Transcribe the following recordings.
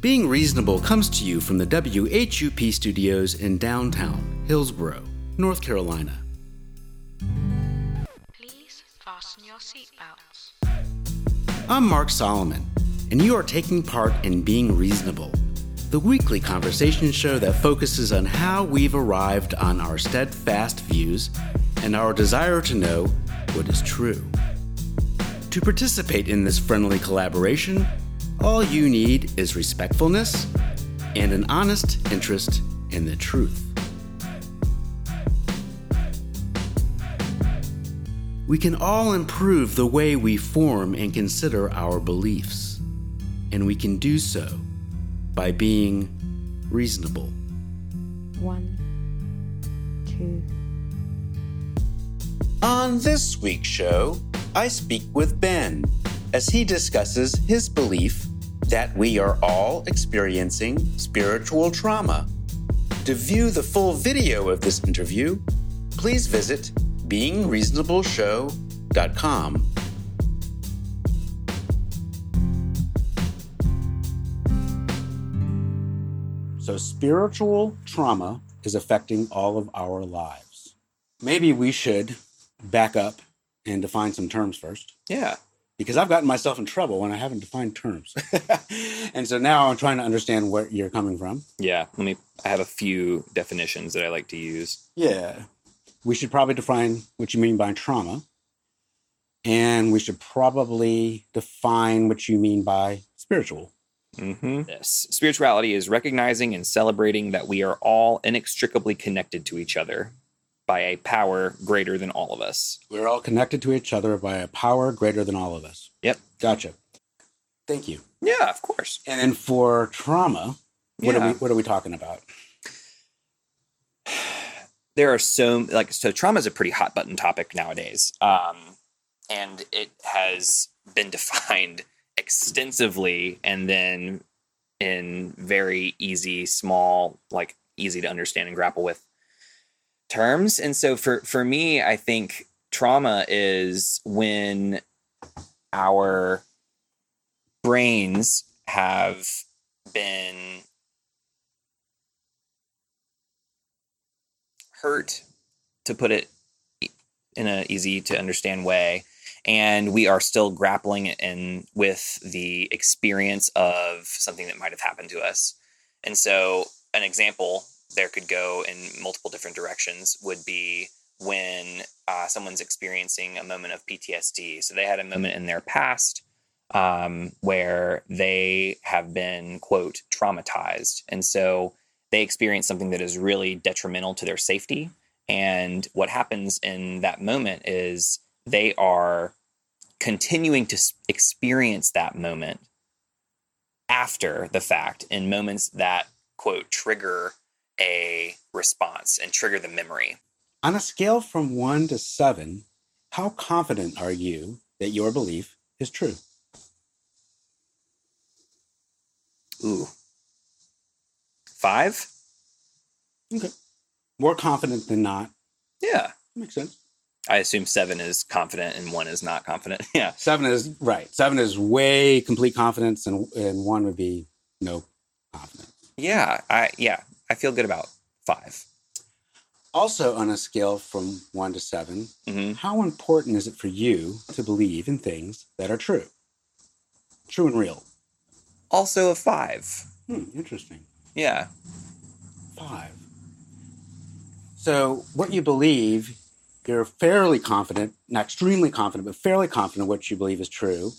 Being Reasonable comes to you from the WHUP studios in downtown Hillsborough, North Carolina. Please fasten your seatbelts. I'm Mark Solomon, and you are taking part in Being Reasonable, the weekly conversation show that focuses on how we've arrived on our steadfast views and our desire to know what is true. To participate in this friendly collaboration, all you need is respectfulness and an honest interest in the truth. We can all improve the way we form and consider our beliefs, and we can do so by being reasonable. One, two. On this week's show, I speak with Ben as he discusses his belief that we are all experiencing spiritual trauma. To view the full video of this interview, please visit beingreasonableshow.com. So, spiritual trauma is affecting all of our lives. Maybe we should back up and define some terms first Yeah. Because I've gotten myself in trouble when I haven't defined terms. and so now I'm trying to understand where you're coming from. Yeah. Let me, I have a few definitions that I like to use. Yeah. We should probably define what you mean by trauma. And we should probably define what you mean by spiritual. Mm-hmm. This spirituality is recognizing and celebrating that we are all inextricably connected to each other by a power greater than all of us. We're all connected to each other by a power greater than all of us. Yep. Gotcha. Thank you. Yeah, of course. And then for trauma, what are we what are we talking about? there are so like so trauma is a pretty hot button topic nowadays um, and it has been defined extensively and then in very easy small like easy to understand and grapple with terms. And so for for me i think trauma is when our brains have been hurt to put it in an easy to understand way and we are still grappling in with the experience of something that might have happened to us. And so an example there could go in multiple different directions would be when uh, someone's experiencing a moment of ptsd so they had a moment in their past um, where they have been quote traumatized and so they experience something that is really detrimental to their safety. And what happens in that moment is they are continuing to experience that moment after the fact in moments that, quote, trigger a response and trigger the memory. On a scale from one to seven, how confident are you that your belief is true? Ooh. Five? Okay. More confident than not. Yeah. Makes sense. I assume seven is confident and one is not confident. Yeah. Seven is right. Seven is way complete confidence, and and one would be no confidence. Yeah. I yeah. I feel good about five. Also, on a scale from one to 7 Mhm. how important is it for you to believe in things that are true, true and real? Also a five. Hmm, interesting. Yeah. Five. So, what you believe, you're fairly confident, not extremely confident, but fairly confident what you believe is true.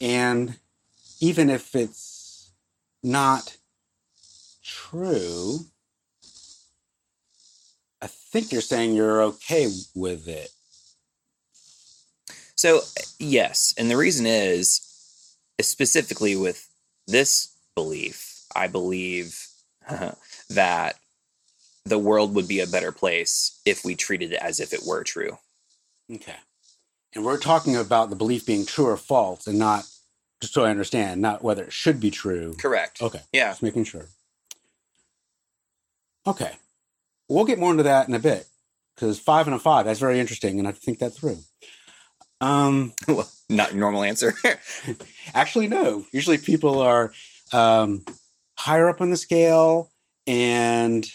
And even if it's not true, I think you're saying you're okay with it. So yes, and the reason is specifically with this belief, I believe that the world would be a better place if we treated it as if it were true. Okay. And we're talking about the belief being true or false and not, just so I understand, not whether it should be true. Correct. Okay. Yeah. Just making sure. Okay. We'll get more into that in a bit because five and a five, that's very interesting. And I think that through. Um, well, not normal answer. actually, no. Usually people are um, higher up on the scale and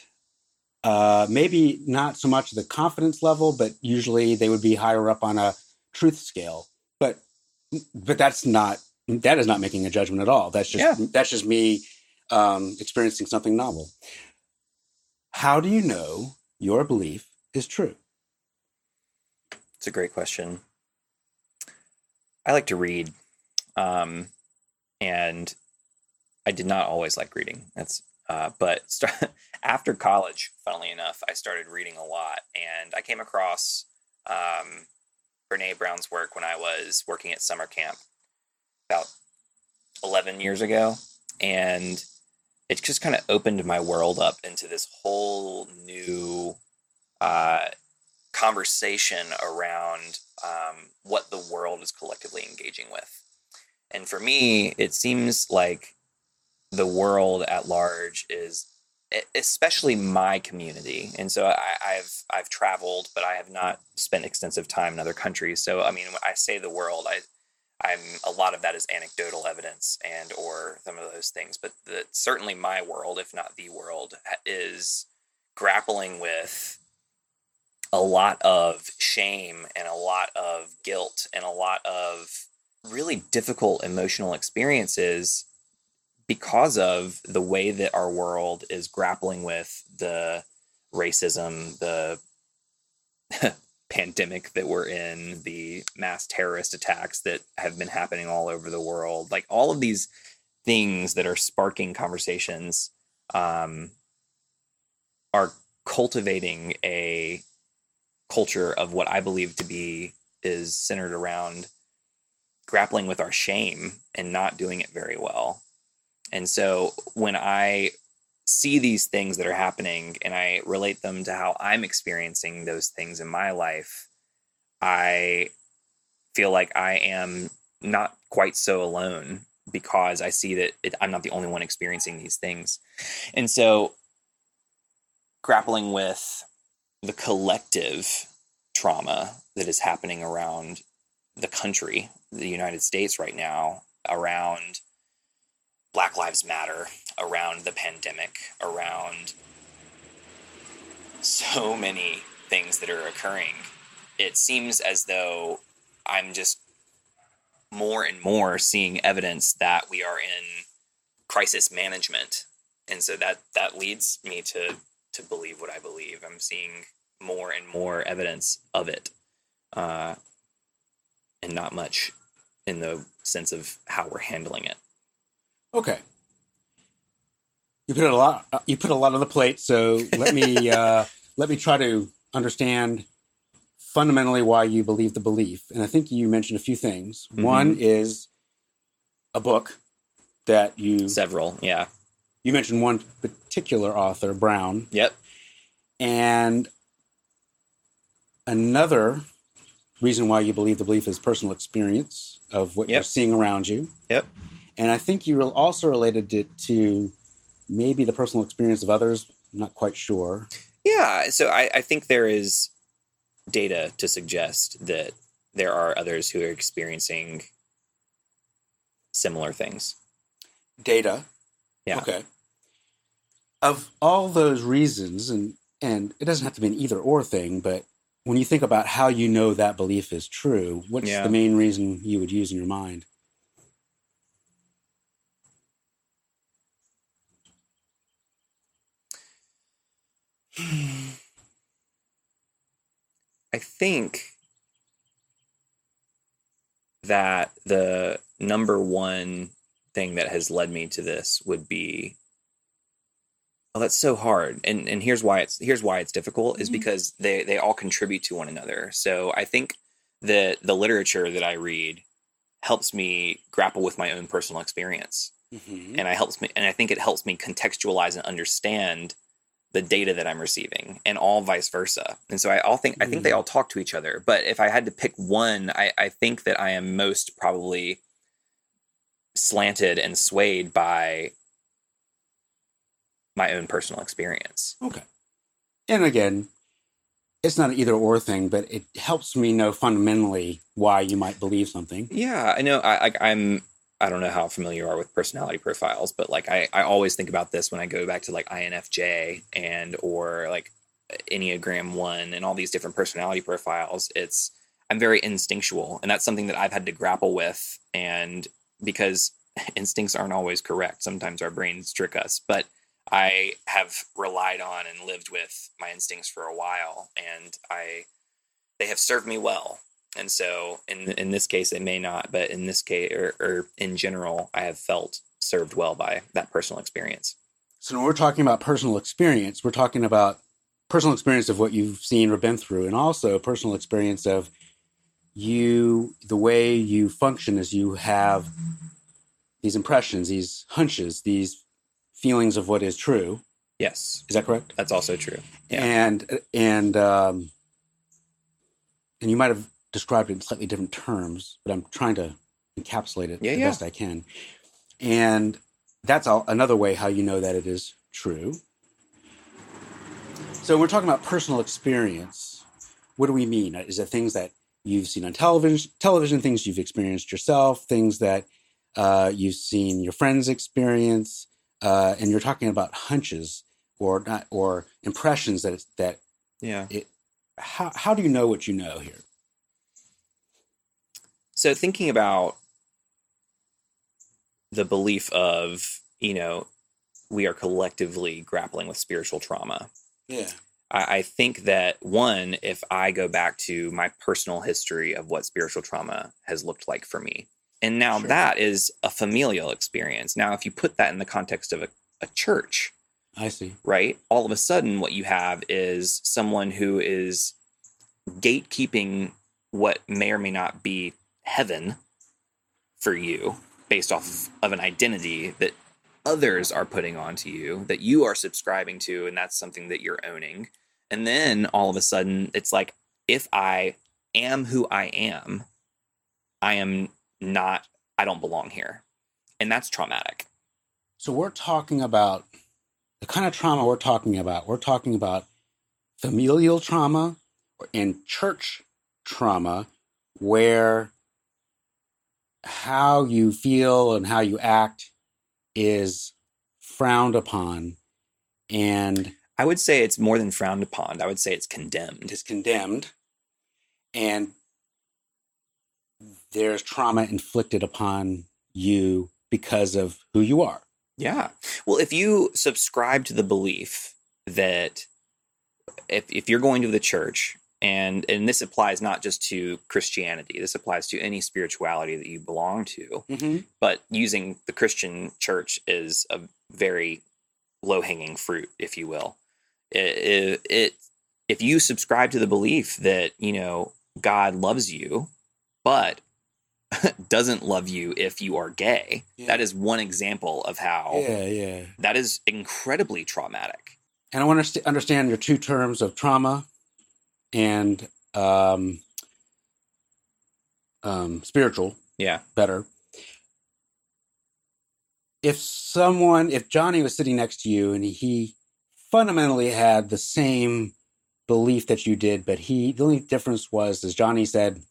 uh, maybe not so much the confidence level, but usually they would be higher up on a truth scale. But but that's not that is not making a judgment at all. That's just Yeah. that's just me um, experiencing something novel. How do you know your belief is true? It's a great question. I like to read, um, and I did not always like reading. That's uh, but after college, funnily enough, I started reading a lot, and I came across um, Brene Brown's work when I was working at summer camp about eleven years ago, and it just kind of opened my world up into this whole new uh, conversation around um, what the world is collectively engaging with. And for me, it seems like the world at large is, especially my community. And so I, I've I've traveled, but I have not spent extensive time in other countries. So I mean, when I say the world, I I'm a lot of that is anecdotal evidence and or some of those things. But the, certainly my world, if not the world, is grappling with a lot of shame and a lot of guilt and a lot of really difficult emotional experiences because of the way that our world is grappling with the racism, the pandemic that we're in, the mass terrorist attacks that have been happening all over the world, like all of these things that are sparking conversations um, are cultivating a culture of what I believe to be is centered around grappling with our shame and not doing it very well. And so when I see these things that are happening and I relate them to how I'm experiencing those things in my life, I feel like I am not quite so alone because I see that it, I'm not the only one experiencing these things. And so grappling with the collective trauma that is happening around the country, the United States right now, around Black Lives Matter, around the pandemic, around so many things that are occurring. It seems as though I'm just more and more seeing evidence that we are in crisis management. And so that that leads me to to believe what I believe. I'm seeing more and more evidence of it, uh, and not much in the sense of how we're handling it. Okay. You put a lot. uh, You put a lot on the plate. So let me uh, let me try to understand fundamentally why you believe the belief. And I think you mentioned a few things. One is a book that you Several, yeah, you mentioned one particular author, Brown, yep, and another reason why you believe the belief is personal experience of what you're seeing around you. yep, And I think you also related it to maybe the personal experience of others. I'm not quite sure. yeah. So I, I think there is data to suggest that there are others who are experiencing similar things. Data. Yeah. Okay. Of all those reasons, and and it doesn't have to be an either or thing, but when you think about how you know that belief is true, what's Yeah. the main reason you would use in your mind? I think that the number one thing that has led me to this would be oh that's so hard and and here's why it's here's why it's difficult is Mhm. because they they all contribute to one another so i think that the literature that i read helps me grapple with my own personal experience Mm-hmm. and I helps me and I think it helps me contextualize and understand the data that I'm receiving and all vice versa. And so I all think I think they Mm. all talk to each other. But if I had to pick one, I, I think that I am most probably slanted and swayed by my own personal experience. Okay. And again, it's not an either or thing, but it helps me know fundamentally why you might believe something. Yeah, I know. I, I I'm I don't know how familiar you are with personality profiles, but like I, I always think about this when I go back to like INFJ and or like Enneagram one and all these different personality profiles. It's I'm very instinctual, and that's something that I've had to grapple with. And because instincts aren't always correct, sometimes our brains trick us. But I have relied on and lived with my instincts for a while, and I they have served me well. And so, in in this case, it may not, but in this case, or, or in general, I have felt served well by that personal experience. So when we're talking about personal experience, we're talking about personal experience of what you've seen or been through, and also personal experience of you, the way you function as you have these impressions, these hunches, these feelings of what is true. Yes, Is that correct? that's also true. Yeah. And and um, and you might have described it in slightly different terms, but I'm trying to encapsulate it Yeah, the yeah. best I can. And that's all, another way how you know that it is true. So we're talking about personal experience. What do we mean? Is it things that you've seen on television, television things you've experienced yourself, things that uh, you've seen your friends experience, uh, and you're talking about hunches or not or impressions that it's, that yeah. how how do you know what you know here? So thinking about the belief of, you know, we are collectively grappling with spiritual trauma. Yeah. I, I think that one, if I go back to my personal history of what spiritual trauma has looked like for me, and now Sure. that is a familial experience. Now, if you put that in the context of a, a church, I see. right? All of a sudden, what you have is someone who is gatekeeping what may or may not be heaven for you based off of an identity that others are putting onto you, that you are subscribing to, and that's something that you're owning. And then all of a sudden, it's like, if I am who I am, I am not, I don't belong here. And that's traumatic. So we're talking about the kind of trauma we're talking about. We're talking about familial trauma and church trauma where how you feel and how you act is frowned upon and I would say it's more than frowned upon. I would say it's condemned. It's condemned and there's trauma inflicted upon you because of who you are. Yeah. Well, if you subscribe to the belief that if, if you're going to the church, and and this applies not just to Christianity, this applies to any spirituality that you belong to. Mm-hmm. But using the Christian church is a very low hanging fruit, if you will. It, it, it if you subscribe to the belief that you know God loves you, but doesn't love you if you are gay, Yeah. that is one example of how Yeah, yeah. that is incredibly traumatic. And I want to understand your two terms of trauma and um, um, spiritual Yeah. better. If someone, if Johnny was sitting next to you and he fundamentally had the same belief that you did, but he, the only difference was, as Johnny said,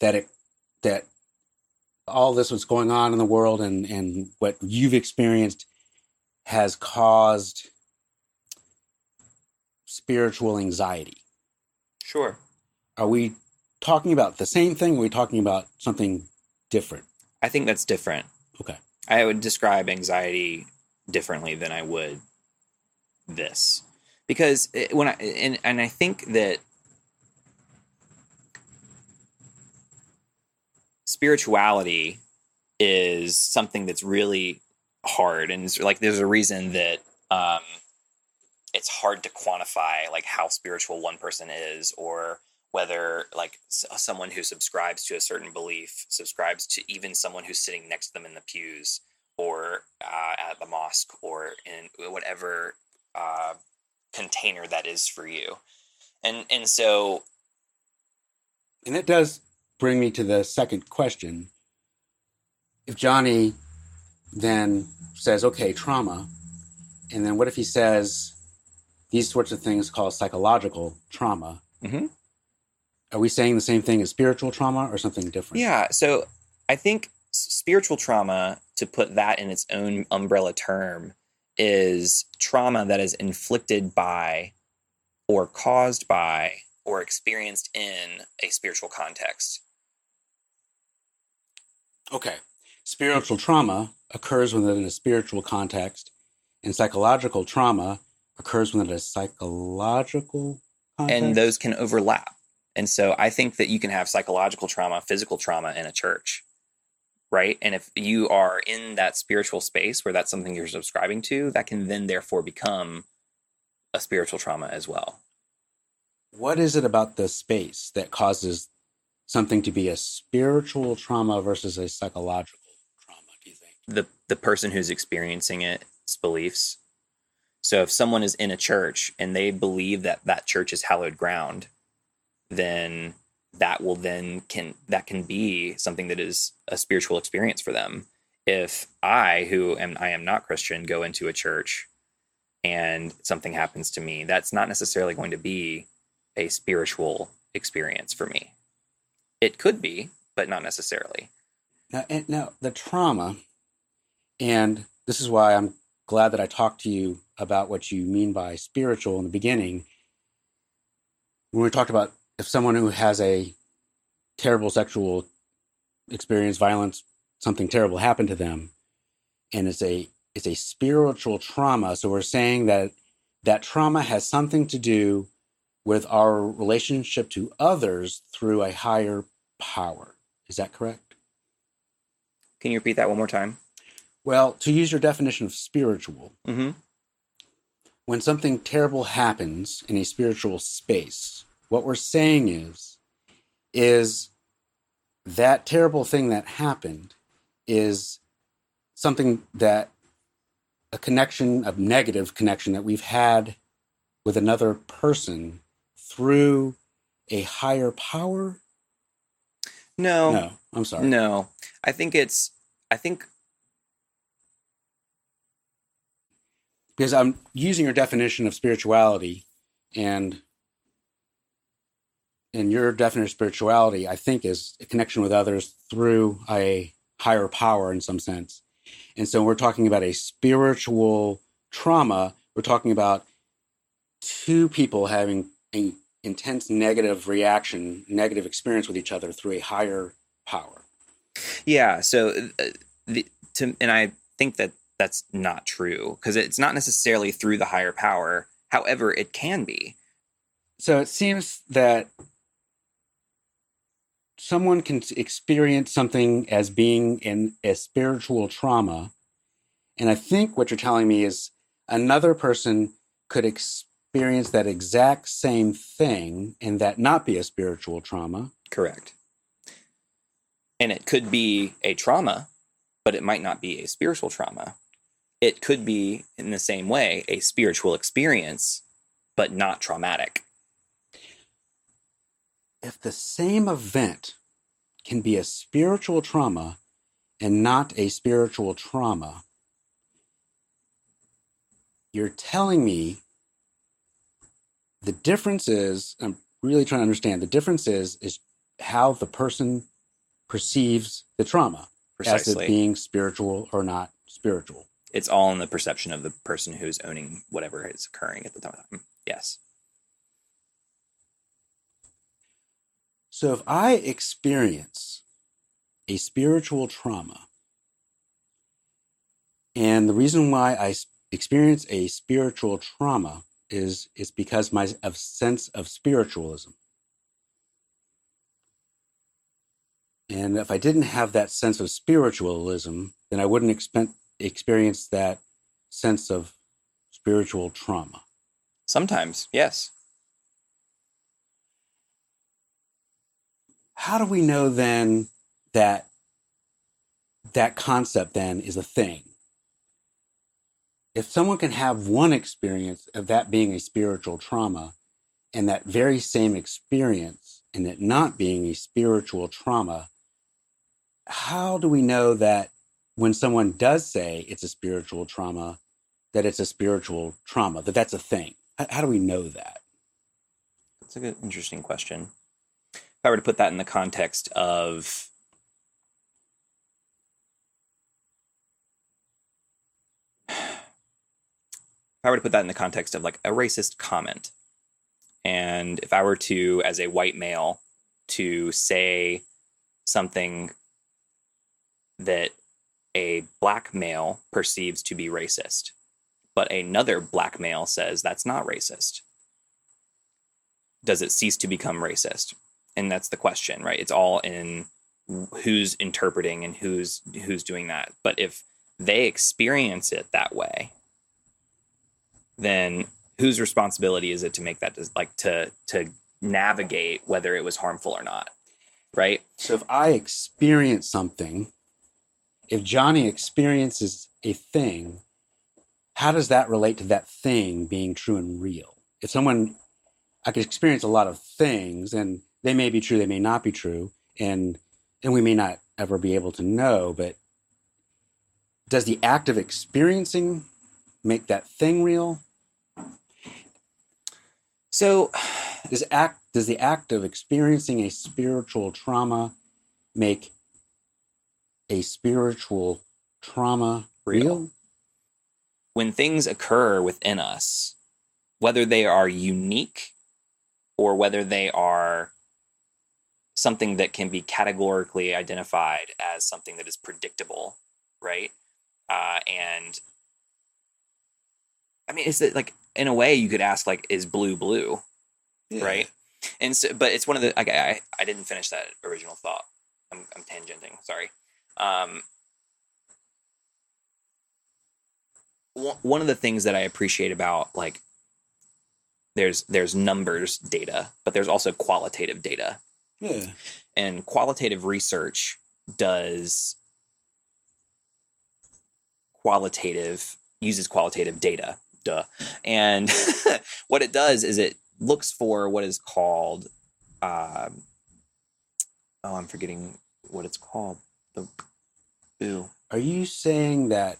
that it, that all this was going on in the world and, and what you've experienced has caused spiritual anxiety. Sure. Are we talking about the same thing? Or are we talking about something different? I think that's different. Okay. I would describe anxiety differently than I would this. Because it, when I and, and I think that spirituality is something that's really hard and it's like there's a reason that um it's hard to quantify like how spiritual one person is or whether like s- someone who subscribes to a certain belief subscribes to even someone who's sitting next to them in the pews or uh, at the mosque or in whatever uh, container that is for you and and so And it does bring me to the second question. If Johnny then says, okay, trauma, and then what if he says these sorts of things called psychological trauma? Mhm. Are we saying the same thing as spiritual trauma or something different? Yeah. So I think spiritual trauma, to put that in its own umbrella term, is trauma that is inflicted by or caused by or experienced in a spiritual context. Okay. Spiritual trauma occurs within a spiritual context, and psychological trauma occurs when it is psychological context. And those can overlap. And so I think that you can have psychological trauma, physical trauma in a church, right? And if you are in that spiritual space where that's something you're subscribing to, that can then therefore become a spiritual trauma as well. what is it about the space that causes something to be a spiritual trauma versus a psychological trauma, do you think? the the person who's experiencing its beliefs. So if someone is in a church and they believe that that church is hallowed ground, then that will then can that can be something that is a spiritual experience for them. If I, who am I am not Christian, go into a church and something happens to me, that's not necessarily going to be a spiritual experience for me. It could be, but not necessarily. Now, now the trauma, and this is why I'm glad that I talked to you about what you mean by spiritual in the beginning. When we talked about if someone who has a terrible sexual experience, violence, something terrible happened to them, and it's a it's a spiritual trauma. So we're saying that that trauma has something to do with our relationship to others through a higher power. Is that correct? Can you repeat that one more time? Well, to use your definition of spiritual, Mm-hmm. when something terrible happens in a spiritual space, what we're saying is, is that terrible thing that happened is something that a connection, a negative connection that we've had with another person through a higher power. No, No, I'm sorry. no. I think it's. I think because I'm using your definition of spirituality and and your definition of spirituality, I think, is a connection with others through a higher power in some sense. And so we're talking about a spiritual trauma. We're talking about two people having an intense negative reaction, negative experience with each other through a higher power. Yeah. So, uh, the, to, and I think that that's not true because it's not necessarily through the higher power. However, it can be. So it seems that someone can experience something as being in a spiritual trauma. And I think what you're telling me is another person could experience that exact same thing and that not be a spiritual trauma. Correct. And it could be a trauma, but it might not be a spiritual trauma. It could be, in the same way, a spiritual experience, but not traumatic. If the same event can be a spiritual trauma and not a spiritual trauma, you're telling me the difference is i'm really trying to understand the difference is is how the person perceives the trauma as it being spiritual or not spiritual it's all in the perception of the person who's owning whatever is occurring at the time. Yes. so if i experience a spiritual trauma and the reason why I experience a spiritual trauma is is because my of sense of spiritualism and if i didn't have that sense of spiritualism then i wouldn't expen- experience that sense of spiritual trauma Sometimes, yes. how do we know then that that concept then is a thing if someone can have one experience of that being a spiritual trauma and that very same experience and it not being a spiritual trauma how do we know that when someone does say it's a spiritual trauma, that it's a spiritual trauma, that that's a thing? How, how do we know that? That's a good, interesting question. If I were to put that in the context of if I were to put that in the context of like a racist comment, and if I were to, as a white male, to say something that a black male perceives to be racist, but another black male says that's not racist, does it cease to become racist? And that's the question, right? It's all in who's interpreting and who's who's doing that. But if they experience it that way, then whose responsibility is it to make that like to to navigate whether it was harmful or not right So if I experience something, if Johnny experiences a thing, how does that relate to that thing being true and real? If someone, I could experience a lot of things, and they may be true, they may not be true, and and we may not ever be able to know. But does the act of experiencing make that thing real? so Does act does the act of experiencing a spiritual trauma make a spiritual trauma Real. real? when things occur within us whether they are unique or whether they are something that can be categorically identified as something that is predictable right uh, and i mean is it like in a way you could ask like is blue blue right? And so, but it's one of the I, I I didn't finish that original thought. I'm I'm tangenting. Sorry. Um, one of the things that I appreciate about like there's there's numbers data, but there's also qualitative data, Yeah. and qualitative research does qualitative uses qualitative data duh. And what it does is it looks for what is called um, oh i'm forgetting what it's called the Are you saying that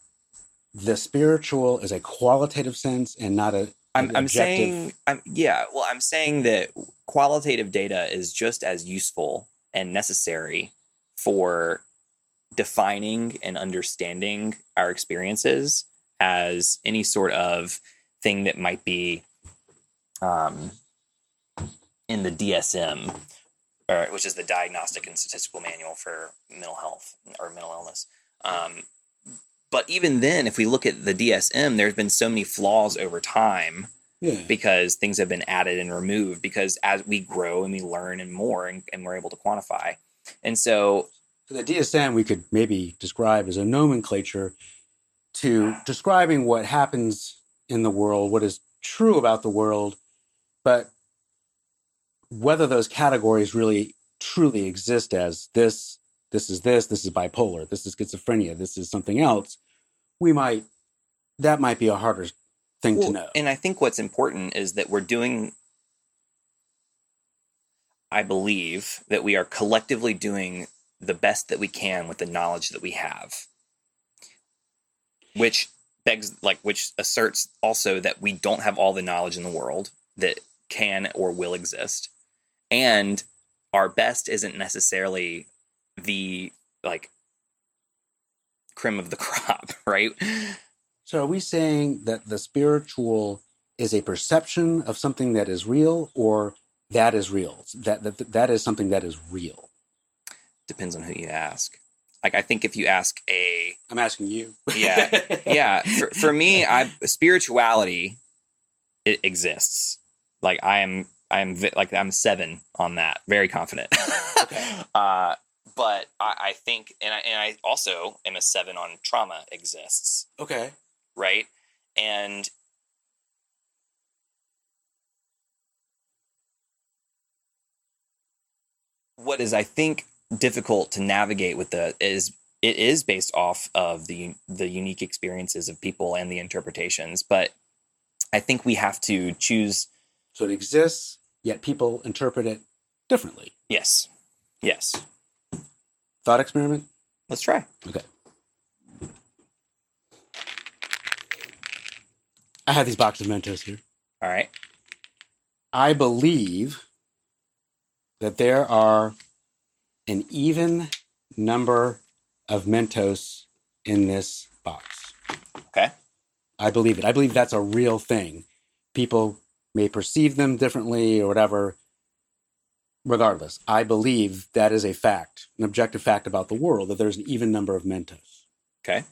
the spiritual is a qualitative sense and not a I'm, I'm saying I'm yeah well i'm saying that qualitative data is just as useful and necessary for defining and understanding our experiences as any sort of thing that might be um, in the DSM, or, which is the Diagnostic and Statistical Manual for Mental Health or Mental Illness. Um, but even then, if we look at the DSM, there's been so many flaws over time Yeah. because things have been added and removed because as we grow and we learn and more and, and we're able to quantify. And so So the DSM we could maybe describe as a nomenclature to describing what happens in the world, what is true about the world, but whether those categories really truly exist as this, this is this, this is bipolar, this is schizophrenia, this is something else, we might that might be a harder thing Well, to know. And I think what's important is that we're doing, I believe that we are collectively doing the best that we can with the knowledge that we have, which begs, like, which asserts also that we don't have all the knowledge in the world that can or will exist. And our best isn't necessarily the, like, cream of the crop, right? So are we saying that the spiritual is a perception of something that is real or that is real? That that, that is something that is real. depends on who you ask. Like I think if you ask a I'm asking you. Yeah. yeah, for, for me, I spirituality it exists. Like I am I am like I'm seven on that, very confident. Okay. uh, but I, I think, and I and I also am a seven on trauma exists, okay. right? And what is I think difficult to navigate with the is it is based off of the the unique experiences of people and the interpretations, but I think we have to choose So it exists, yet people interpret it differently. yes. Yes. Thought experiment? Let's try. Okay. I have these boxes of Mentos here. All right. I believe that there are an even number of Mentos in this box. Okay. I believe it. I believe that's a real thing. People may perceive them differently or whatever. Regardless, I believe that is a fact, an objective fact about the world, that there's an even number of Mentos. Okay.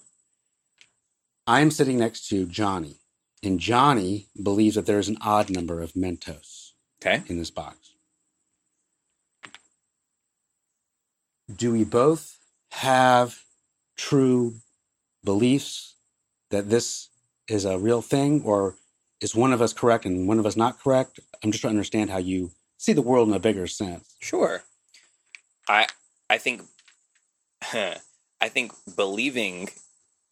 I am sitting next to Johnny, and Johnny believes that there's an odd number of Mentos Okay. in this box. Do we both have true beliefs that this is a real thing, or is one of us correct and one of us not correct? I'm just trying to understand how you see the world in a bigger sense. Sure. I I think I think believing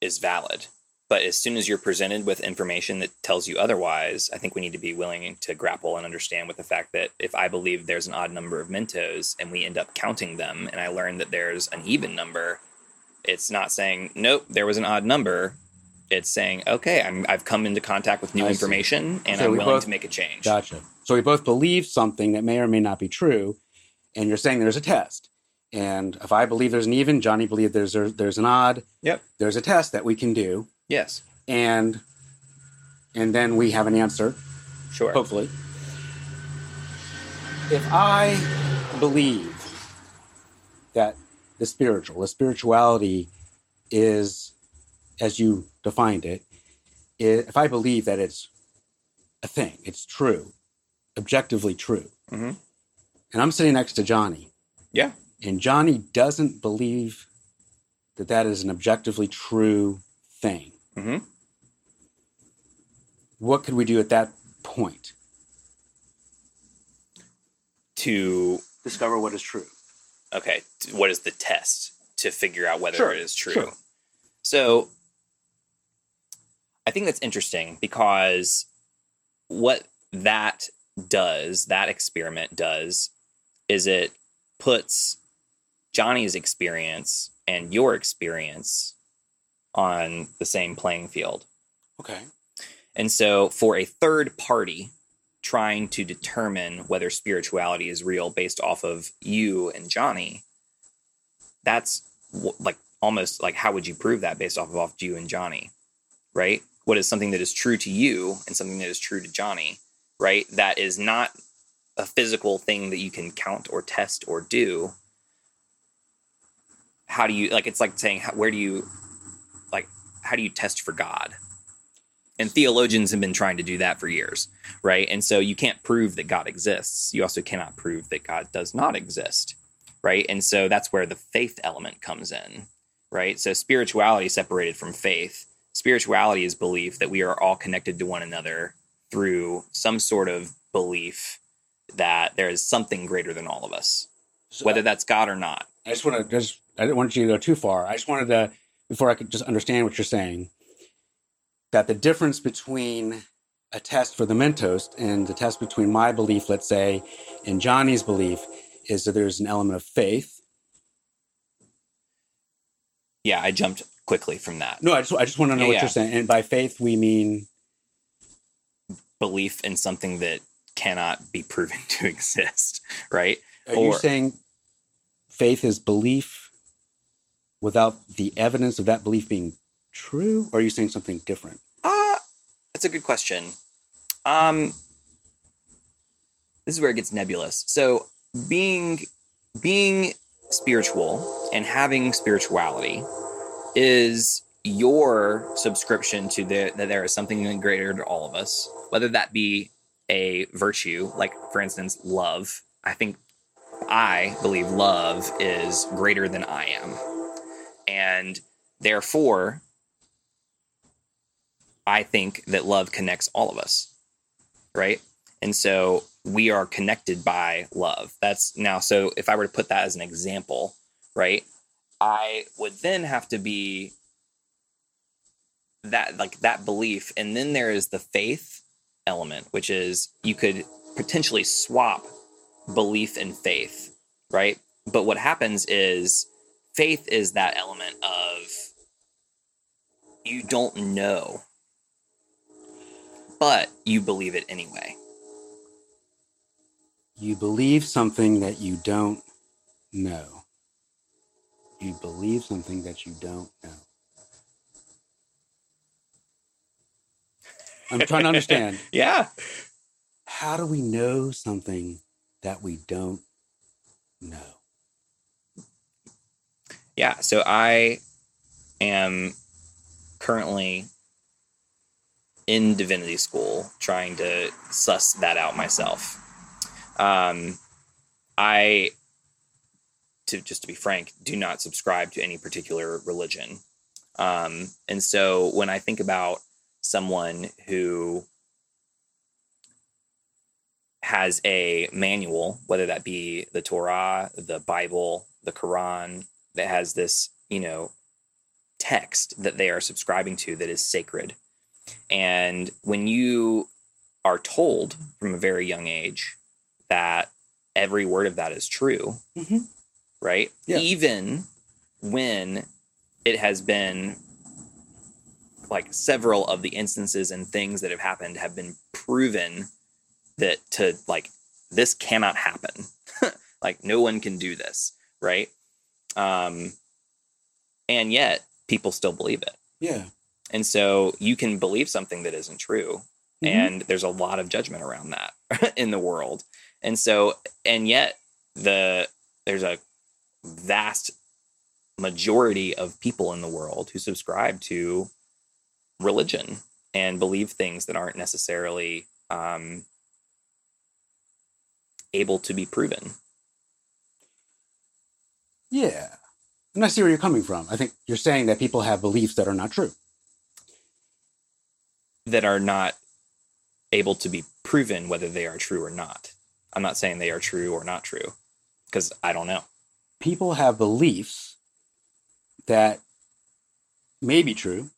is valid, but as soon as you're presented with information that tells you otherwise, I think we need to be willing to grapple and understand with the fact that if I believe there's an odd number of Mentos and we end up counting them and I learn that there's an even number, it's not saying nope, there was an odd number. It's saying okay, I'm, I've come into contact with new I see. information and So I'm willing both- to make a change. Gotcha. So we both believe something that may or may not be true, and you're saying there's a test. And if I believe there's an even, Johnny believes there's a, there's an odd. Yep. There's a test that we can do, Yes. and and then we have an answer, Sure. hopefully. If I believe that the spiritual, the spirituality is, as you defined it, i- if I believe that it's a thing, it's true, objectively true, Mhm. and I'm sitting next to Johnny, Yeah. and Johnny doesn't believe that that is an objectively true thing, Mm-hmm. what could we do at that point? To Discover what is true. okay, what is the test to figure out whether Sure, it is true? sure. So I think that's interesting because what that does, that experiment does, is it puts Johnny's experience and your experience on the same playing field. Okay. And so, for a third party trying to determine whether spirituality is real based off of you and Johnny, that's like almost like how would you prove that based off of off you and Johnny, right? What is something that is true to you and something that is true to Johnny, right? That is not a physical thing that you can count or test or do. How do you like? It's like saying, how, where do you like? How do you test for God? And theologians have been trying to do that for years, right? And so you can't prove that God exists. You also cannot prove that God does not exist, right? And so that's where the faith element comes in, right? So spirituality separated from faith. Spirituality is belief that we are all connected to one another through some sort of belief that there is something greater than all of us, So whether that's God or not. I just want to just I didn't want you to go too far. I just wanted to before I could just understand what you're saying that the difference between a test for the Mentos and the test between my belief, let's say, and Johnny's belief is that there's an element of faith. Yeah, I jumped quickly from that. No, I just I just want to know Yeah, what yeah. you're saying. And by faith we mean Belief in something that cannot be proven to exist, right? are you Or- saying faith is belief without the evidence of that belief being true? Or are you saying something different? Uh, that's a good question. Um, this is where it gets nebulous. So being being spiritual and having spirituality is your subscription to the, that there is something greater to all of us, whether that be a virtue, like for instance, love. I think I believe love is greater than I am. And therefore, I think that love connects all of us, right? And so we are connected by love. That's now, so if I were to put that as an example, right, I would then have to be that, like that belief. And then there is the faith element, which is you could potentially swap belief and faith, right? But what happens is faith is that element of you don't know but you believe it anyway. You believe something that you don't know. You believe something that you don't know. I'm trying to understand. Yeah. How do we know something that we don't know? Yeah. So I am currently in divinity school trying to suss that out myself. Um, I, to just to be frank, do not subscribe to any particular religion. Um, and so when I think about someone who has a manual, whether that be the Torah, the Bible, the Quran, that has this, you know, text that they are subscribing to that is sacred. And when you are told from a very young age that every word of that is true, Mhm. Right? Yeah. Even when it has been like several of the instances and things that have happened have been proven that to like this cannot happen like no one can do this right um and yet people still believe it Yeah. and so you can believe something that isn't true Mhm. and there's a lot of judgment around that in the world and so and yet the there's a vast majority of people in the world who subscribe to religion and believe things that aren't necessarily um, able to be proven Yeah. And I see where you're coming from. I think you're saying that people have beliefs that are not true. that are not able to be proven whether they are true or not. I'm not saying they are true or not true because I don't know. People have beliefs that may be true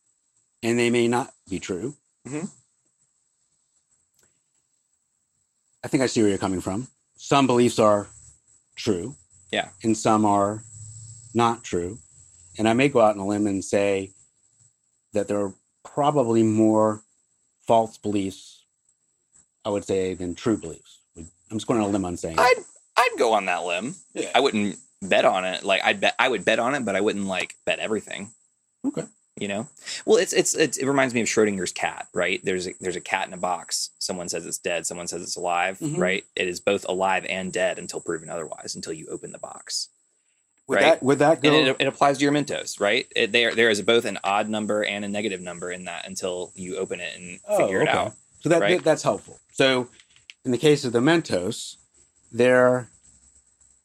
and they may not be true. Mhm. I think I see where you're coming from. Some beliefs are true. Yeah. And some are not true. And I may go out on a limb and say that there are probably more false beliefs, I would say, than true beliefs. I'm just going on a limb on saying. I'd I'd go on that limb. Yeah. I wouldn't bet on it. Like I'd bet I would bet on it, but I wouldn't like bet everything. Okay. You know, well, it's, it's it's it reminds me of Schrodinger's cat, right? There's a, there's a cat in a box. Someone says it's dead. Someone says it's alive, Mhm. right? It is both alive and dead until proven otherwise. Until you open the box, Would right? that would that go? and it, it applies to your Mentos, right? It, there there is both an odd number and a negative number in that until you open it and Oh, figure it out. So that, right? that- that's helpful. So in the case of the Mentos, there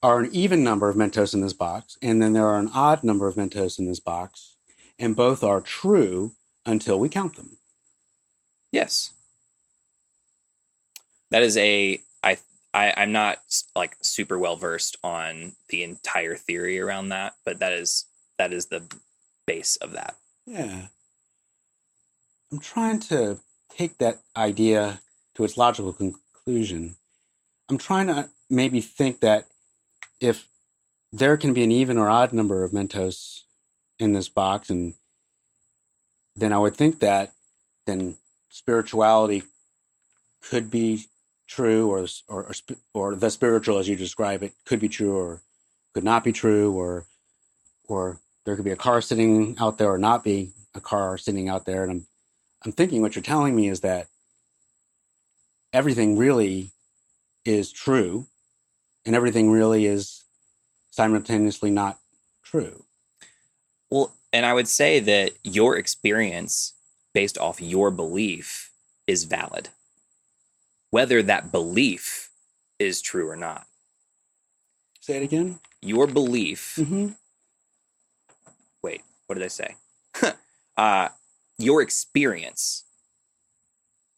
are an even number of Mentos in this box, and then there are an odd number of Mentos in this box, and both are true until we count them. Yes. That is a I I I'm not like super well versed on the entire theory around that, but that is that is the base of that. Yeah. I'm trying to take that idea to its logical conclusion. I'm trying to maybe think that if there can be an even or odd number of Mentos in this box, and then I would think that then spirituality could be true, or or or, the spiritual, as you describe it, could be true or could not be true, or or there could be a car sitting out there or not be a car sitting out there. And i'm i'm thinking what you're telling me is that everything really is true and everything really is simultaneously not true Well, and I would say that your experience based off your belief is valid. Whether that belief is true or not. say it again Your belief mm-hmm. wait, what did I say? uh, your experience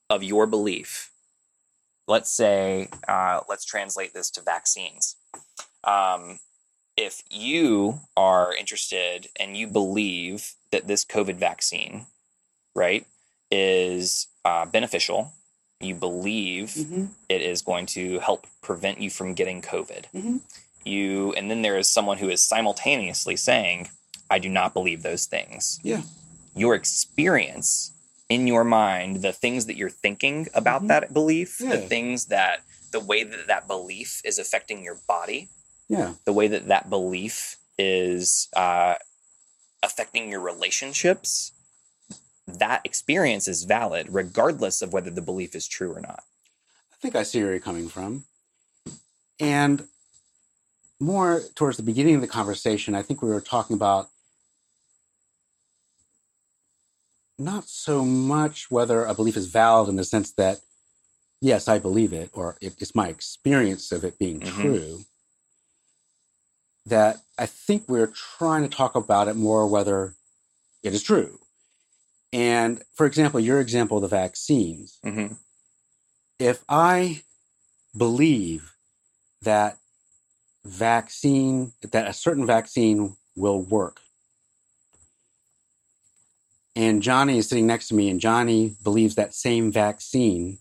of your belief. Let's say, uh, let's translate this to vaccines. Um, if you are interested and you believe that this COVID vaccine, right, is uh, beneficial, you believe Mm-hmm. it is going to help prevent you from getting COVID. Mhm. You and then there is someone who is simultaneously saying, "I do not believe those things." Yeah. Your experience in your mind, the things that you're thinking about Mhm. that belief, the things that the way that that belief is affecting your body, yeah the way that that belief is uh, affecting your relationships, that experience is valid regardless of whether the belief is true or not. I think I see where you're coming from. And more towards the beginning of the conversation, I think we were talking about not so much whether a belief is valid in the sense that, yes, I believe it, or it, it's my experience of it being Mhm. true. That I think we're trying to talk about it more whether it is true. And for example, your example of the vaccines, hmm if I believe that vaccine that a certain vaccine will work and Johnny is sitting next to me and Johnny believes that same vaccine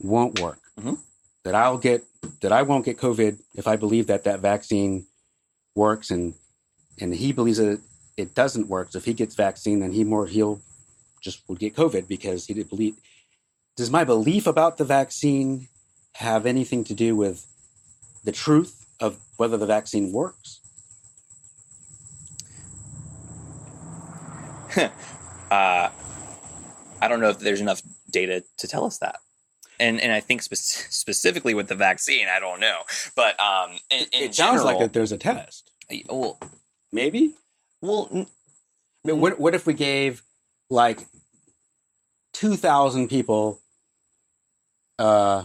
won't work Mhm. that I'll get that I won't get covid if I believe that that vaccine works and and he believes that it, it doesn't work so if he gets vaccine then he more he'll just would get covid because he didn't believe does my belief about the vaccine have anything to do with the truth of whether the vaccine works? uh, I don't know if there's enough data to tell us that. And and I think spe- specifically with the vaccine, I don't know. But um, in, in it sounds like that there's a test. Well, Maybe. well, n- I mean, what what if we gave like two thousand people uh,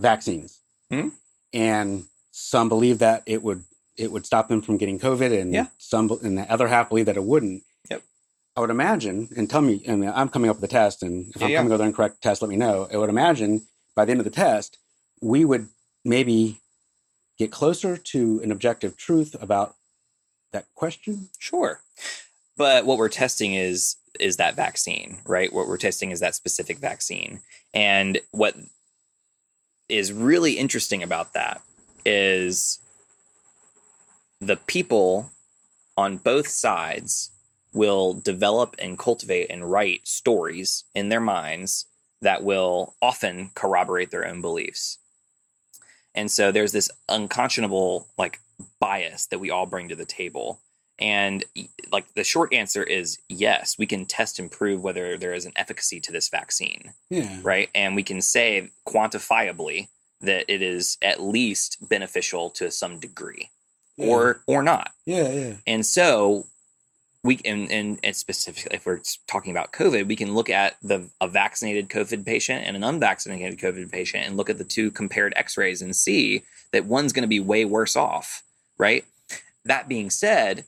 vaccines, Hmm? and some believe that it would it would stop them from getting COVID, and Yeah. some and the other half believe that it wouldn't. I would imagine, and tell me, and I'm coming up with a test, and if Yeah, I'm yeah. coming up with an incorrect test, let me know. I would imagine by the end of the test, we would maybe get closer to an objective truth about that question. Sure. But what we're testing is is that vaccine, right? What we're testing is that specific vaccine. And what is really interesting about that is the people on both sides will develop and cultivate and write stories in their minds that will often corroborate their own beliefs. And so there's this unconscionable like bias that we all bring to the table. And like the short answer is yes, we can test and prove whether there is an efficacy to this vaccine, Yeah. right? And we can say quantifiably that it is at least beneficial to some degree or or not. Yeah, yeah. And so we and, and and specifically if we're talking about COVID, we can look at the a vaccinated COVID patient and an unvaccinated COVID patient and look at the two compared X-rays and see that one's going to be way worse off, right? That being said,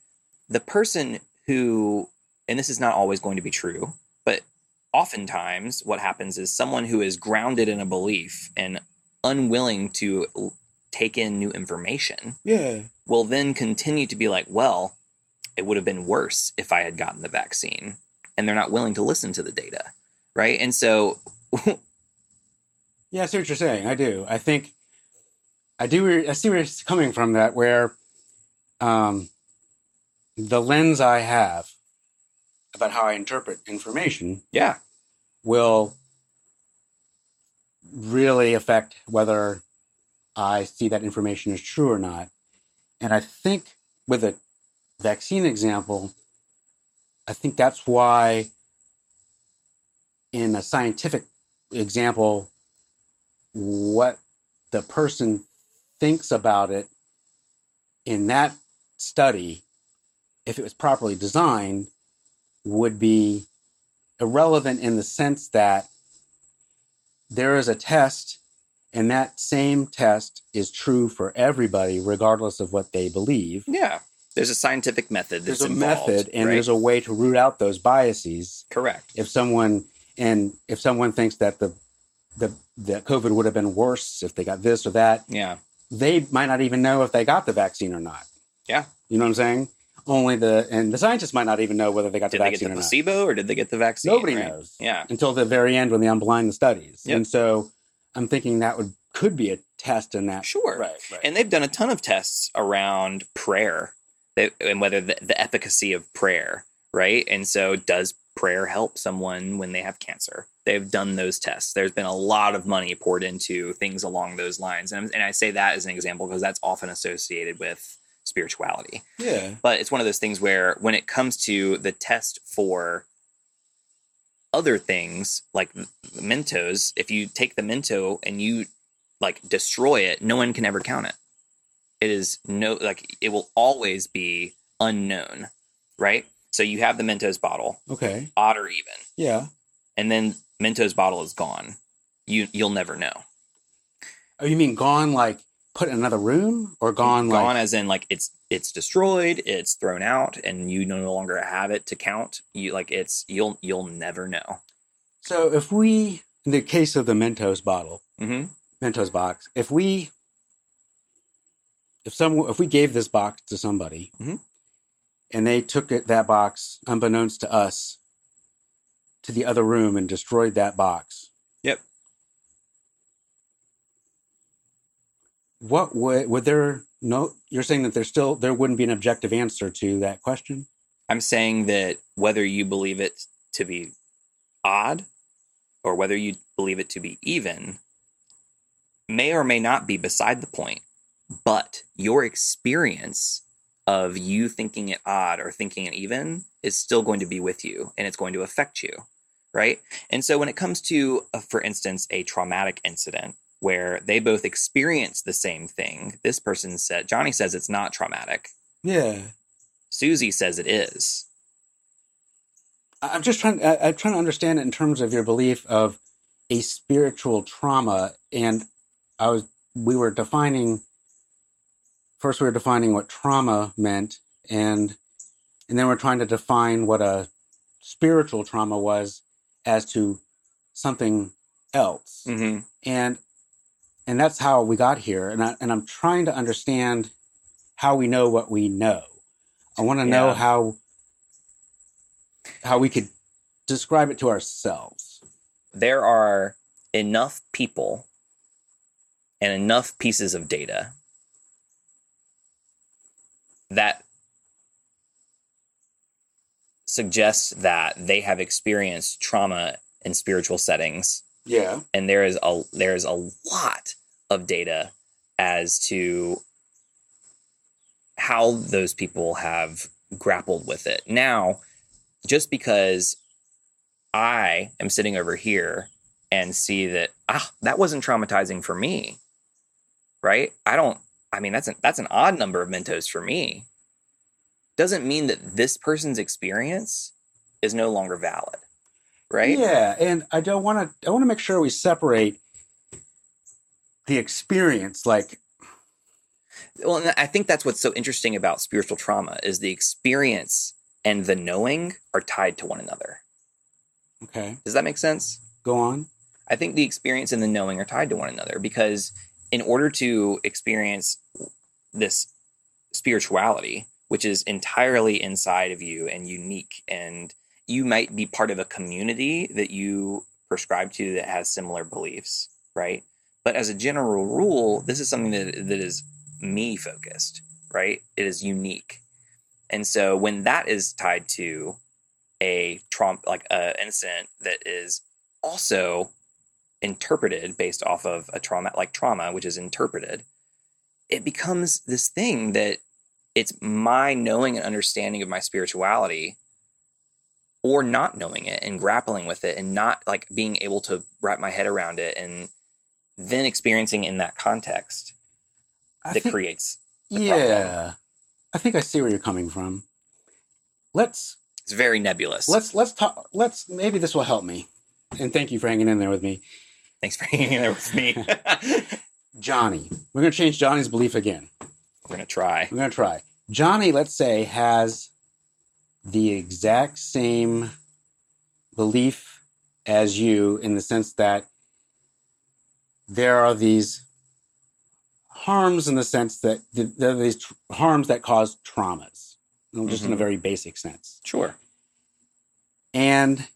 the person who and this is not always going to be true, but oftentimes what happens is someone who is grounded in a belief and unwilling to take in new information Yeah. will then continue to be like, well, it would have been worse if I had gotten the vaccine. And they're not willing to listen to the data. Right. And so, Yeah, I see what you're saying. I do. I think I do. I see where it's coming from. That where um, the lens I have about how I interpret information yeah, will really affect whether I see that information as true or not. And I think with a vaccine example, I think that's why in a scientific example, what the person thinks about it in that study, if it was properly designed, would be irrelevant in the sense that there is a test and that same test is true for everybody regardless of what they believe yeah. There's a scientific method that's there's a involved, method and right? there's a way to root out those biases correct. if someone and if someone thinks that the the that covid would have been worse if they got this or that Yeah. they might not even know if they got the vaccine or not Yeah. you know what i'm saying only the and the scientists might not even know whether they got Did the they get vaccine the or not placebo or did they get the vaccine? nobody right? knows Yeah. until the very end when they unblind the studies Yep. and so i'm thinking that would could be a test in that Sure. right right And they've done a ton of tests around prayer and whether the, the efficacy of prayer, right? And so, does prayer help someone when they have cancer? They've done those tests. There's been a lot of money poured into things along those lines. And, and I say that as an example because that's often associated with spirituality. yeah But it's one of those things where when it comes to the test for other things like Mentos, if you take the Mento and you like destroy it, no one can ever count it. It is no like it will always be unknown, right? So you have the Mentos bottle, Okay. odd or even, Yeah. and then Mentos bottle is gone. You you'll never know. Oh, you mean gone like put in another room or gone like gone as in like it's it's destroyed, it's thrown out, and you no longer have it to count. You like it's you'll you'll never know. So if we in the case of the Mentos bottle, Mm-hmm. Mentos box, if we if some if we gave this box to somebody Mhm. and they took it that box unbeknownst to us to the other room and destroyed that box Yep. what would would there no you're saying that there's still there wouldn't be an objective answer to that question I'm saying that whether you believe it to be odd or whether you believe it to be even may or may not be beside the point, but your experience of you thinking it odd or thinking it even is still going to be with you and it's going to affect you, right? And so when it comes to, uh, for instance, a traumatic incident where they both experience the same thing, this person said, Johnny says it's not traumatic. yeah Susie says it is. I'm just trying. I- I'm trying to understand it in terms of your belief of a spiritual trauma, and I was. We were defining. First, we were defining what trauma meant, and and then we're trying to define what a spiritual trauma was as to something else, Mm-hmm. and and that's how we got here. And I and I'm trying to understand how we know what we know. I want to know how how we could describe it to ourselves. There are enough people and enough pieces of data that suggests that they have experienced trauma in spiritual settings Yeah. and there is a there is a lot of data as to how those people have grappled with it. Now, just because I am sitting over here and see that ah that wasn't traumatizing for me, right? I don't. I mean that's an that's an odd number of Mentos for me. Doesn't mean that this person's experience is no longer valid, right? Yeah, and I don't want to. I want to make sure we separate the experience. Like, well and i think that's what's so interesting about spiritual trauma is the experience and the knowing are tied to one another okay, does that make sense go on. i think the experience and the knowing are tied to one another because in order to experience this spirituality which is entirely inside of you and unique and you might be part of a community that you prescribe to that has similar beliefs right? But as a general rule this is something that, that is me focused right? It is unique. And so when that is tied to a trauma, like a incident that is also interpreted based off of a trauma like trauma which is interpreted it becomes this thing that it's my knowing and understanding of my spirituality or not knowing it and grappling with it and not like being able to wrap my head around it and then experiencing in that context I that think- creates yeah, I think I see where you're coming from. Let's it's very nebulous let's let's talk. Let's maybe this will help me. And thank you for hanging in there with me, thanks for hanging there with me Johnny. We're going to change Johnny's belief again. we're gonna try We're going to try. Johnny, let's say, has the exact same belief as you in the sense that there are these harms in the sense that th- there are these tr- harms that cause traumas, just in a Mhm. very basic sense. sure And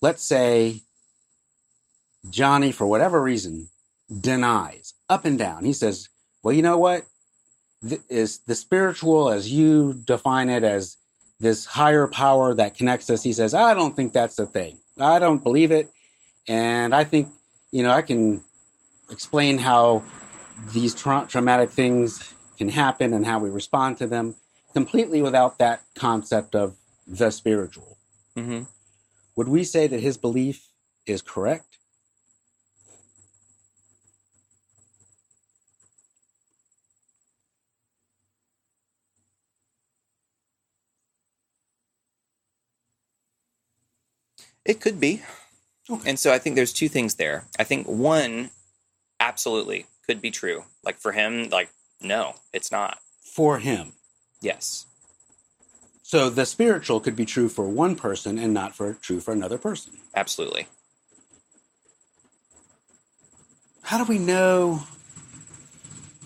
let's say Johnny, for whatever reason, denies up and down. He says, Well, you know what? Th- Is the spiritual, as you define it, as this higher power that connects us, he says, I don't think that's the thing. I don't believe it. And I think, you know, I can explain how these tra- traumatic things can happen and how we respond to them completely without that concept of the spiritual hmm would we say that his belief is correct? It could be. Okay. And so I think there's two things there. I think one absolutely could be true. Like for him, like, no, it's not. For him. Yes. So the spiritual could be true for one person and not for true for another person. Absolutely. How do we know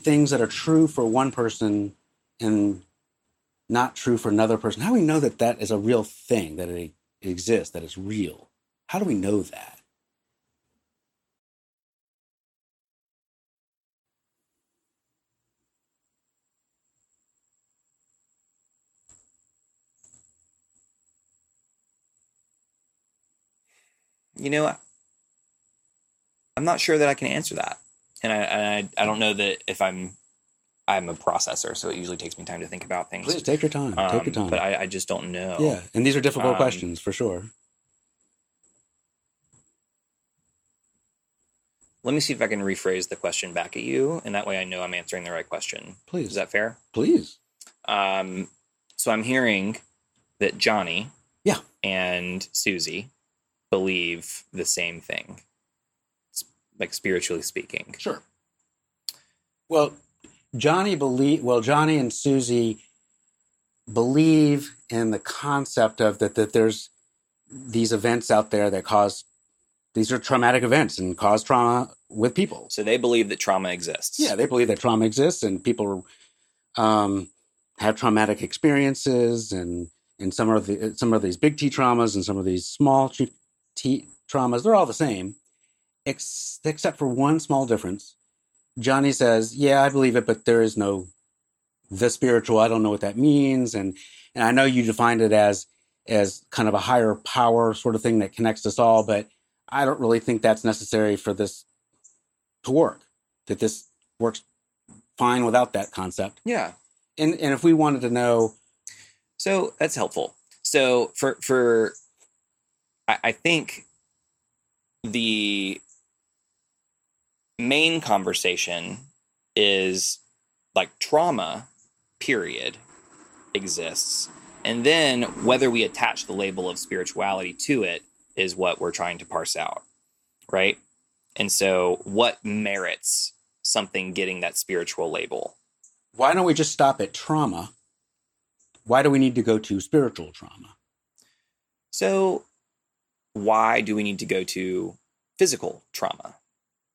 things that are true for one person and not true for another person? How do we know that that is a real thing, that it exists, that it's real? How do we know that? You know, I'm not sure that I can answer that, and I, I I don't know that if I'm I'm a processor, so it usually takes me time to think about things. Please take your time. take Um, your time. But I, I just don't know. yeah, and these are difficult Um, questions for sure. Let me see if I can rephrase the question back at you, and that way I know I'm answering the right question. Please, Is that fair? please. Um, so I'm hearing that Johnny, Yeah. and Susie believe the same thing, like spiritually speaking. Sure. Well, Johnny believe. Well, Johnny and Susie believe in the concept of that. That there's these events out there that cause these are traumatic events and cause trauma with people. So they believe that trauma exists. Yeah, they believe that trauma exists and people um, have traumatic experiences and and some of the some of these big T traumas and some of these small T, traumas. They're all the same, ex- except for one small difference. Johnny says, "Yeah, I believe it, but there is no the spiritual. I don't know what that means, and and I know you defined it as as kind of a higher power sort of thing that connects us all, but I don't really think that's necessary for this to work. That this works fine without that concept. Yeah. And and if we wanted to know, So that's helpful. So for for I, I think the main conversation is like trauma, period, exists. And then whether we attach the label of spirituality to it is what we're trying to parse out. Right. And so what merits something getting that spiritual label? why don't we just stop at trauma? Why do we need to go to spiritual trauma? So, why do we need to go to physical trauma?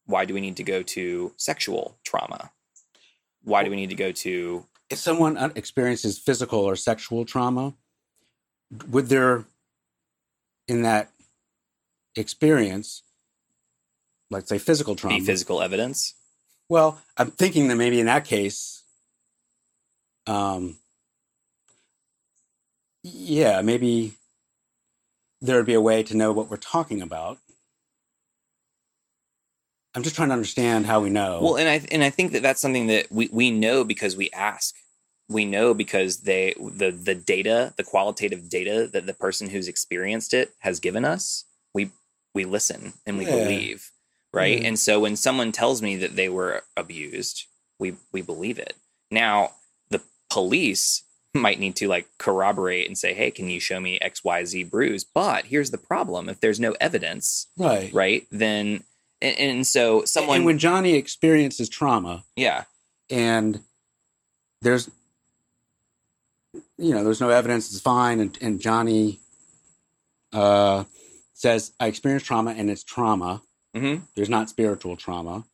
Why do we need to go to sexual trauma? Why do we need to go to If someone experiences physical or sexual trauma, would there, in that experience, let's say physical trauma, be physical evidence? Well, I'm thinking that maybe in that case, um, yeah, maybe there would be a way to know what we're talking about. I'm just trying to understand how we know. Well, and I and I think that that's something that we we know because we ask. We know because they the the data, the qualitative data that the person who's experienced it has given us, we we listen and we Yeah. believe, right? Yeah. And so when someone tells me that they were abused, we we believe it. Now, the police might need to like corroborate and say, "Hey, can you show me XYZ bruise?" But here's the problem. If there's no evidence, right. right? Then and, and so someone and when Johnny experiences trauma, yeah. and there's you know there's no evidence it's fine and, and johnny uh says i experienced trauma and it's trauma Mhm. there's not spiritual trauma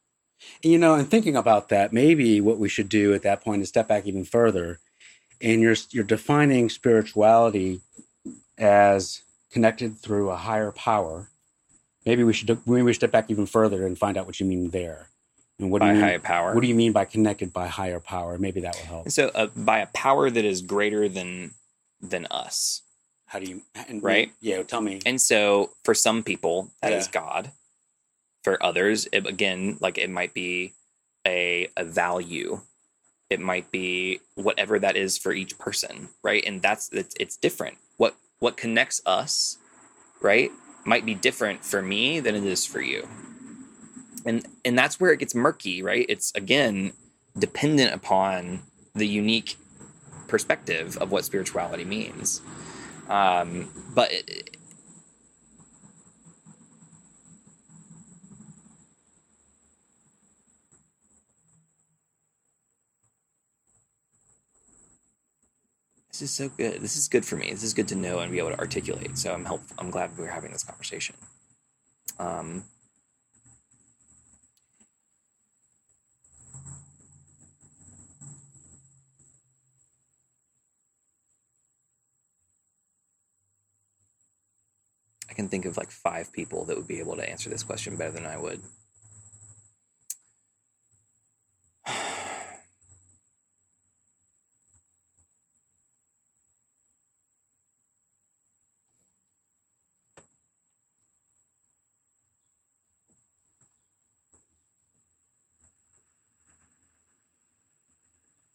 and, you know and thinking about that maybe what we should do at that point is step back even further and you're you're defining spirituality as connected through a higher power maybe we should maybe we should step back even further and find out what you mean there and what do by you mean higher power. what do you mean by connected by higher power? Maybe that will help. So uh, by a power that is greater than than us. How do you and, Right. Yeah, tell me. And so for some people that is Yeah. God. For others, it, again, like it might be a a value. It might be whatever that is for each person, right? And that's it's, it's different. What what connects us right, might be different for me than it is for you. And and that's where it gets murky, right? It's again dependent upon the unique perspective of what spirituality means. Um, but it, this is so good. This is good for me. This is good to know and be able to articulate. So I'm help. I'm glad we're having this conversation. Um, I can think of like five people that would be able to answer this question better than I would.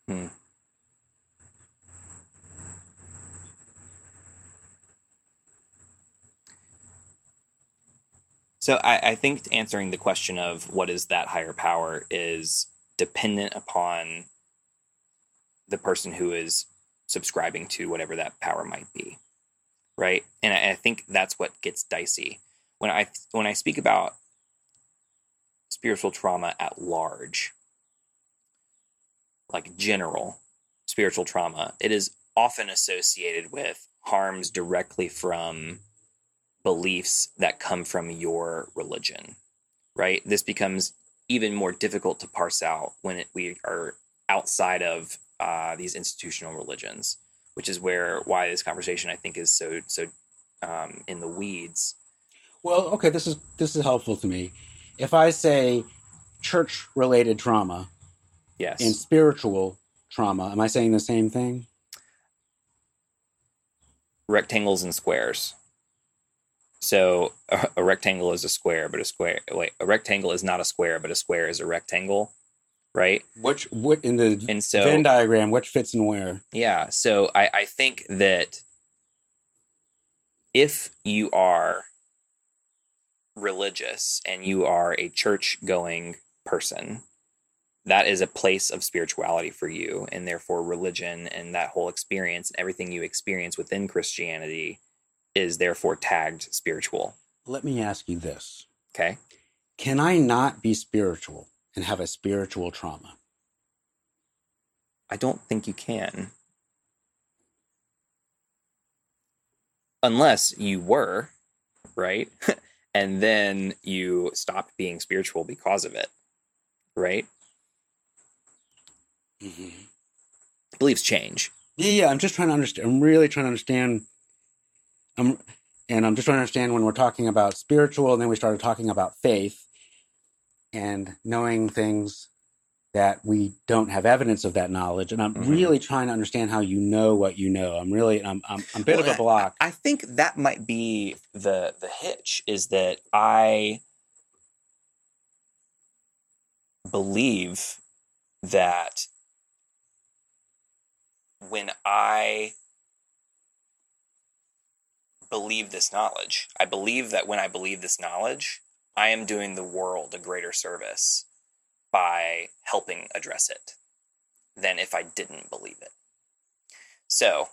Hmm. So I, I think answering the question of what is that higher power is dependent upon the person who is subscribing to whatever that power might be, right? And I, I think that's what gets dicey when I when I speak about spiritual trauma at large, like general spiritual trauma. It is often associated with harms directly from beliefs that come from your religion, right? This becomes even more difficult to parse out when it, we are outside of uh, these institutional religions, which is where why this conversation I think is so so um, in the weeds. Well, okay, this is this is helpful to me. If I say church related trauma Yes, and spiritual trauma, am I saying the same thing? rectangles and squares. So a, a rectangle is a square, but a square wait, a rectangle is not a square, but a square is a rectangle, right? Which what in the And so Venn diagram, which fits in where? Yeah. So I, I think that if you are religious and you are a church going person, that is a place of spirituality for you. And therefore, religion and that whole experience, and everything you experience within Christianity, is therefore tagged spiritual. Let me ask you this. Okay. Can I not be spiritual and have a spiritual trauma? I don't think you can. Unless you were, right? and then you stopped being spiritual because of it, right? Mm-hmm. Beliefs change. Yeah, yeah. I'm just trying to understand. I'm really trying to understand. I'm, and I'm just trying to understand when we're talking about spiritual, and then we started talking about faith, and knowing things that we don't have evidence of that knowledge. And I'm Mhm. really trying to understand how you know what you know. I'm really, I'm, I'm, I'm a bit Well, of a block. I think that might be the the hitch is that I believe that when I believe this knowledge, I believe that when I believe this knowledge, I am doing the world a greater service by helping address it than if I didn't believe it. So,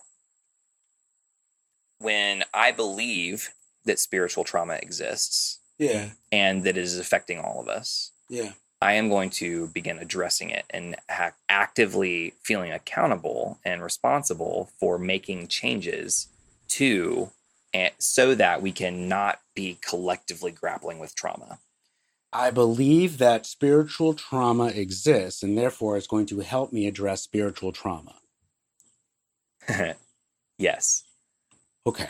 when I believe that spiritual trauma exists yeah, and that it is affecting all of us, yeah. I am going to begin addressing it and ha- actively feeling accountable and responsible for making changes to and so that we can not be collectively grappling with trauma. I believe that spiritual trauma exists, and therefore it's going to help me address spiritual trauma. yes. Okay.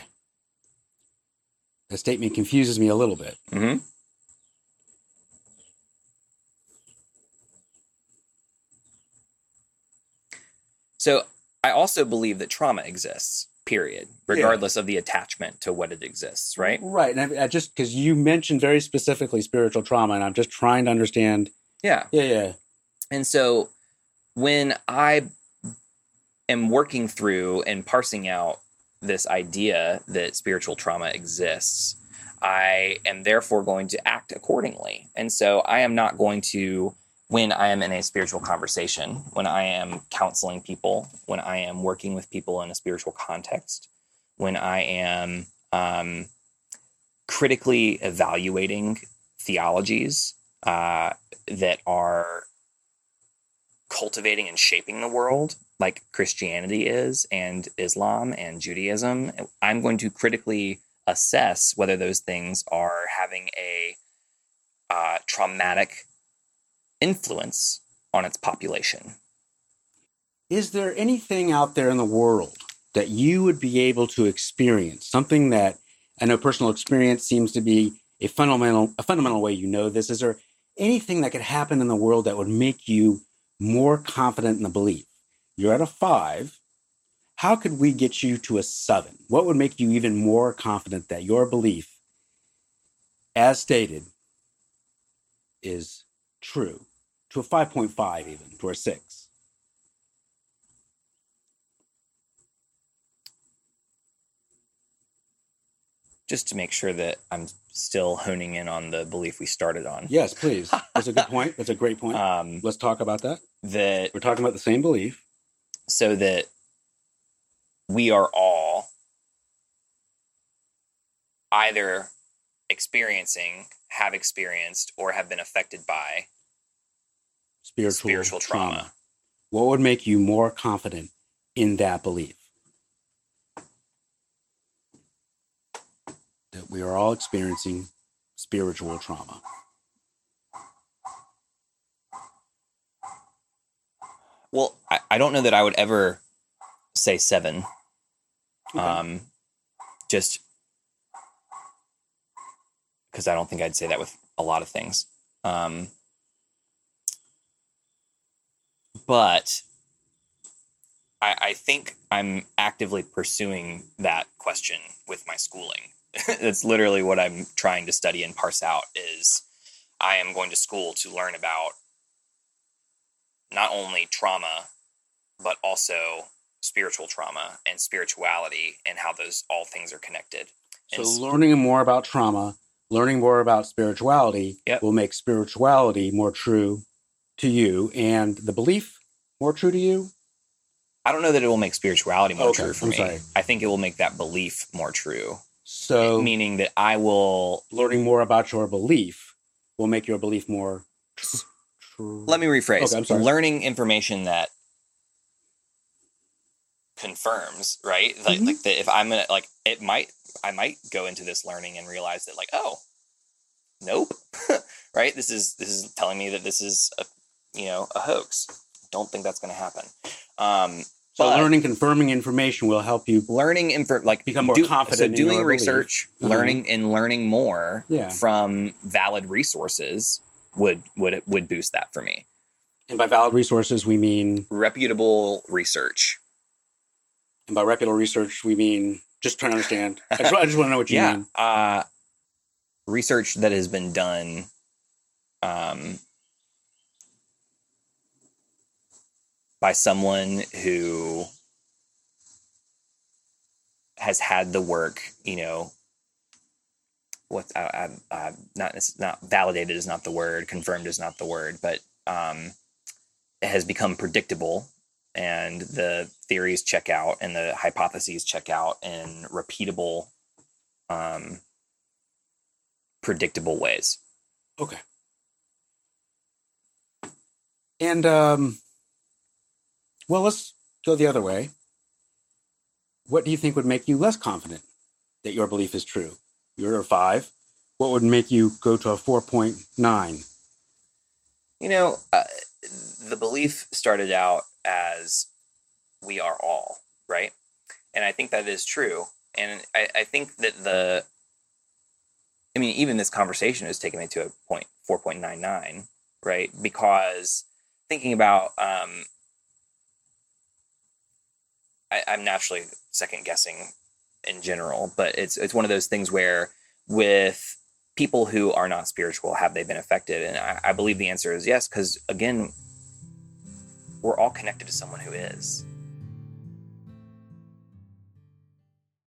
That statement confuses me a little bit. hmm So I also believe that trauma exists, period, regardless of the attachment to what it exists, right? Right. And I, I just because you mentioned very specifically spiritual trauma, and I'm just trying to understand. Yeah. Yeah, yeah. And so when I am working through and parsing out this idea that spiritual trauma exists, I am therefore going to act accordingly. And so I am not going to, when I am in a spiritual conversation, when I am counseling people, when I am working with people in a spiritual context, when I am um, critically evaluating theologies uh, that are cultivating and shaping the world like Christianity is and Islam and Judaism, I'm going to critically assess whether those things are having a uh, traumatic influence on its population. Is there anything out there in the world that you would be able to experience? Something that I know personal experience seems to be a fundamental a fundamental way you know this. Is there anything that could happen in the world that would make you more confident in the belief? You're at a five. How could we get you to a seven? What would make you even more confident that your belief, as stated, is true? To a 5.5, even, to a six. Just to make sure that I'm still honing in on the belief we started on. Yes, please. That's a good point. That's a great point. Um, Let's talk about that. that We're talking about the same belief. so that we are all either experiencing, have experienced, or have been affected by Spiritual, spiritual trauma. What would make you more confident in that belief? That we are all experiencing spiritual trauma. Well, I, I don't know that I would ever say seven. Okay. Um, just because I don't think I'd say that with a lot of things. Um, but I, I think I'm actively pursuing that question with my schooling. That's literally what I'm trying to study and parse out. Is I am going to school to learn about not only trauma, but also spiritual trauma and spirituality and how those all things are connected. So, And learning more about trauma, learning more about spirituality Yep. will make spirituality more true to you and the belief more true to you. I don't know that it will make spirituality more Okay, true for I'm me. sorry. I think it will make that belief more true. So, Meaning that I will learning more about your belief will make your belief more tr- true. let me rephrase. Okay, I'm sorry. Learning information that confirms, right? Like, Mhm. like that if I'm gonna like it might I might go into this learning and realize that like, oh, nope. right? This is this is telling me that this is a you know, a hoax. Don't think that's gonna happen. Um So, but- learning confirming information will help you. learning info like Become more confident so in doing your belief. research Uh-huh. learning and learning more Yeah. from valid resources would would would boost that for me And by valid resources, we mean, reputable research and by reputable research, we mean just trying to understand. I just, I just want to know what you yeah mean. uh research that has been done um by someone who has had the work you know what I, I, I, not not validated is not the word confirmed is not the word but um it has become predictable and the theories check out and the hypotheses check out in repeatable um predictable ways Okay. And, um, well, let's go the other way. What do you think would make you less confident that your belief is true? You're a five. What would make you go to a 4.9? You know, uh, the belief started out as we are all, right? And I think that is true. And I, I think that the, I mean, even this conversation has taken me to a point 4.99, right? Because thinking about, um, I, I'm naturally second guessing in general, but it's it's one of those things where with people who are not spiritual, have they been affected? And I, I believe the answer is yes, because again, we're all connected to someone who is.